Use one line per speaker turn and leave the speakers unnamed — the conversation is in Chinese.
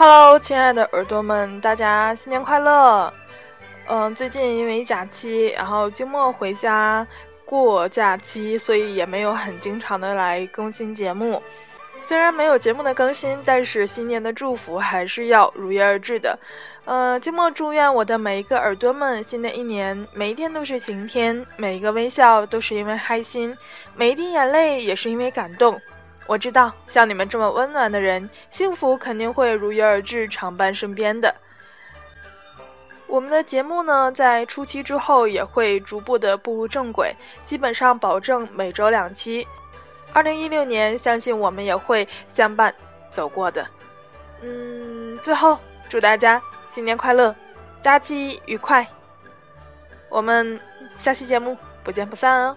Hello，亲爱的耳朵们，大家新年快乐！嗯，最近因为假期，然后周末回家过假期，所以也没有很经常的来更新节目。虽然没有节目的更新，但是新年的祝福还是要如约而至的。呃，周末祝愿我的每一个耳朵们，新的一年每一天都是晴天，每一个微笑都是因为开心，每一滴眼泪也是因为感动。我知道，像你们这么温暖的人，幸福肯定会如约而至，常伴身边的。我们的节目呢，在初期之后也会逐步的步入正轨，基本上保证每周两期。二零一六年，相信我们也会相伴走过的。嗯，最后祝大家新年快乐，假期愉快。我们下期节目不见不散哦。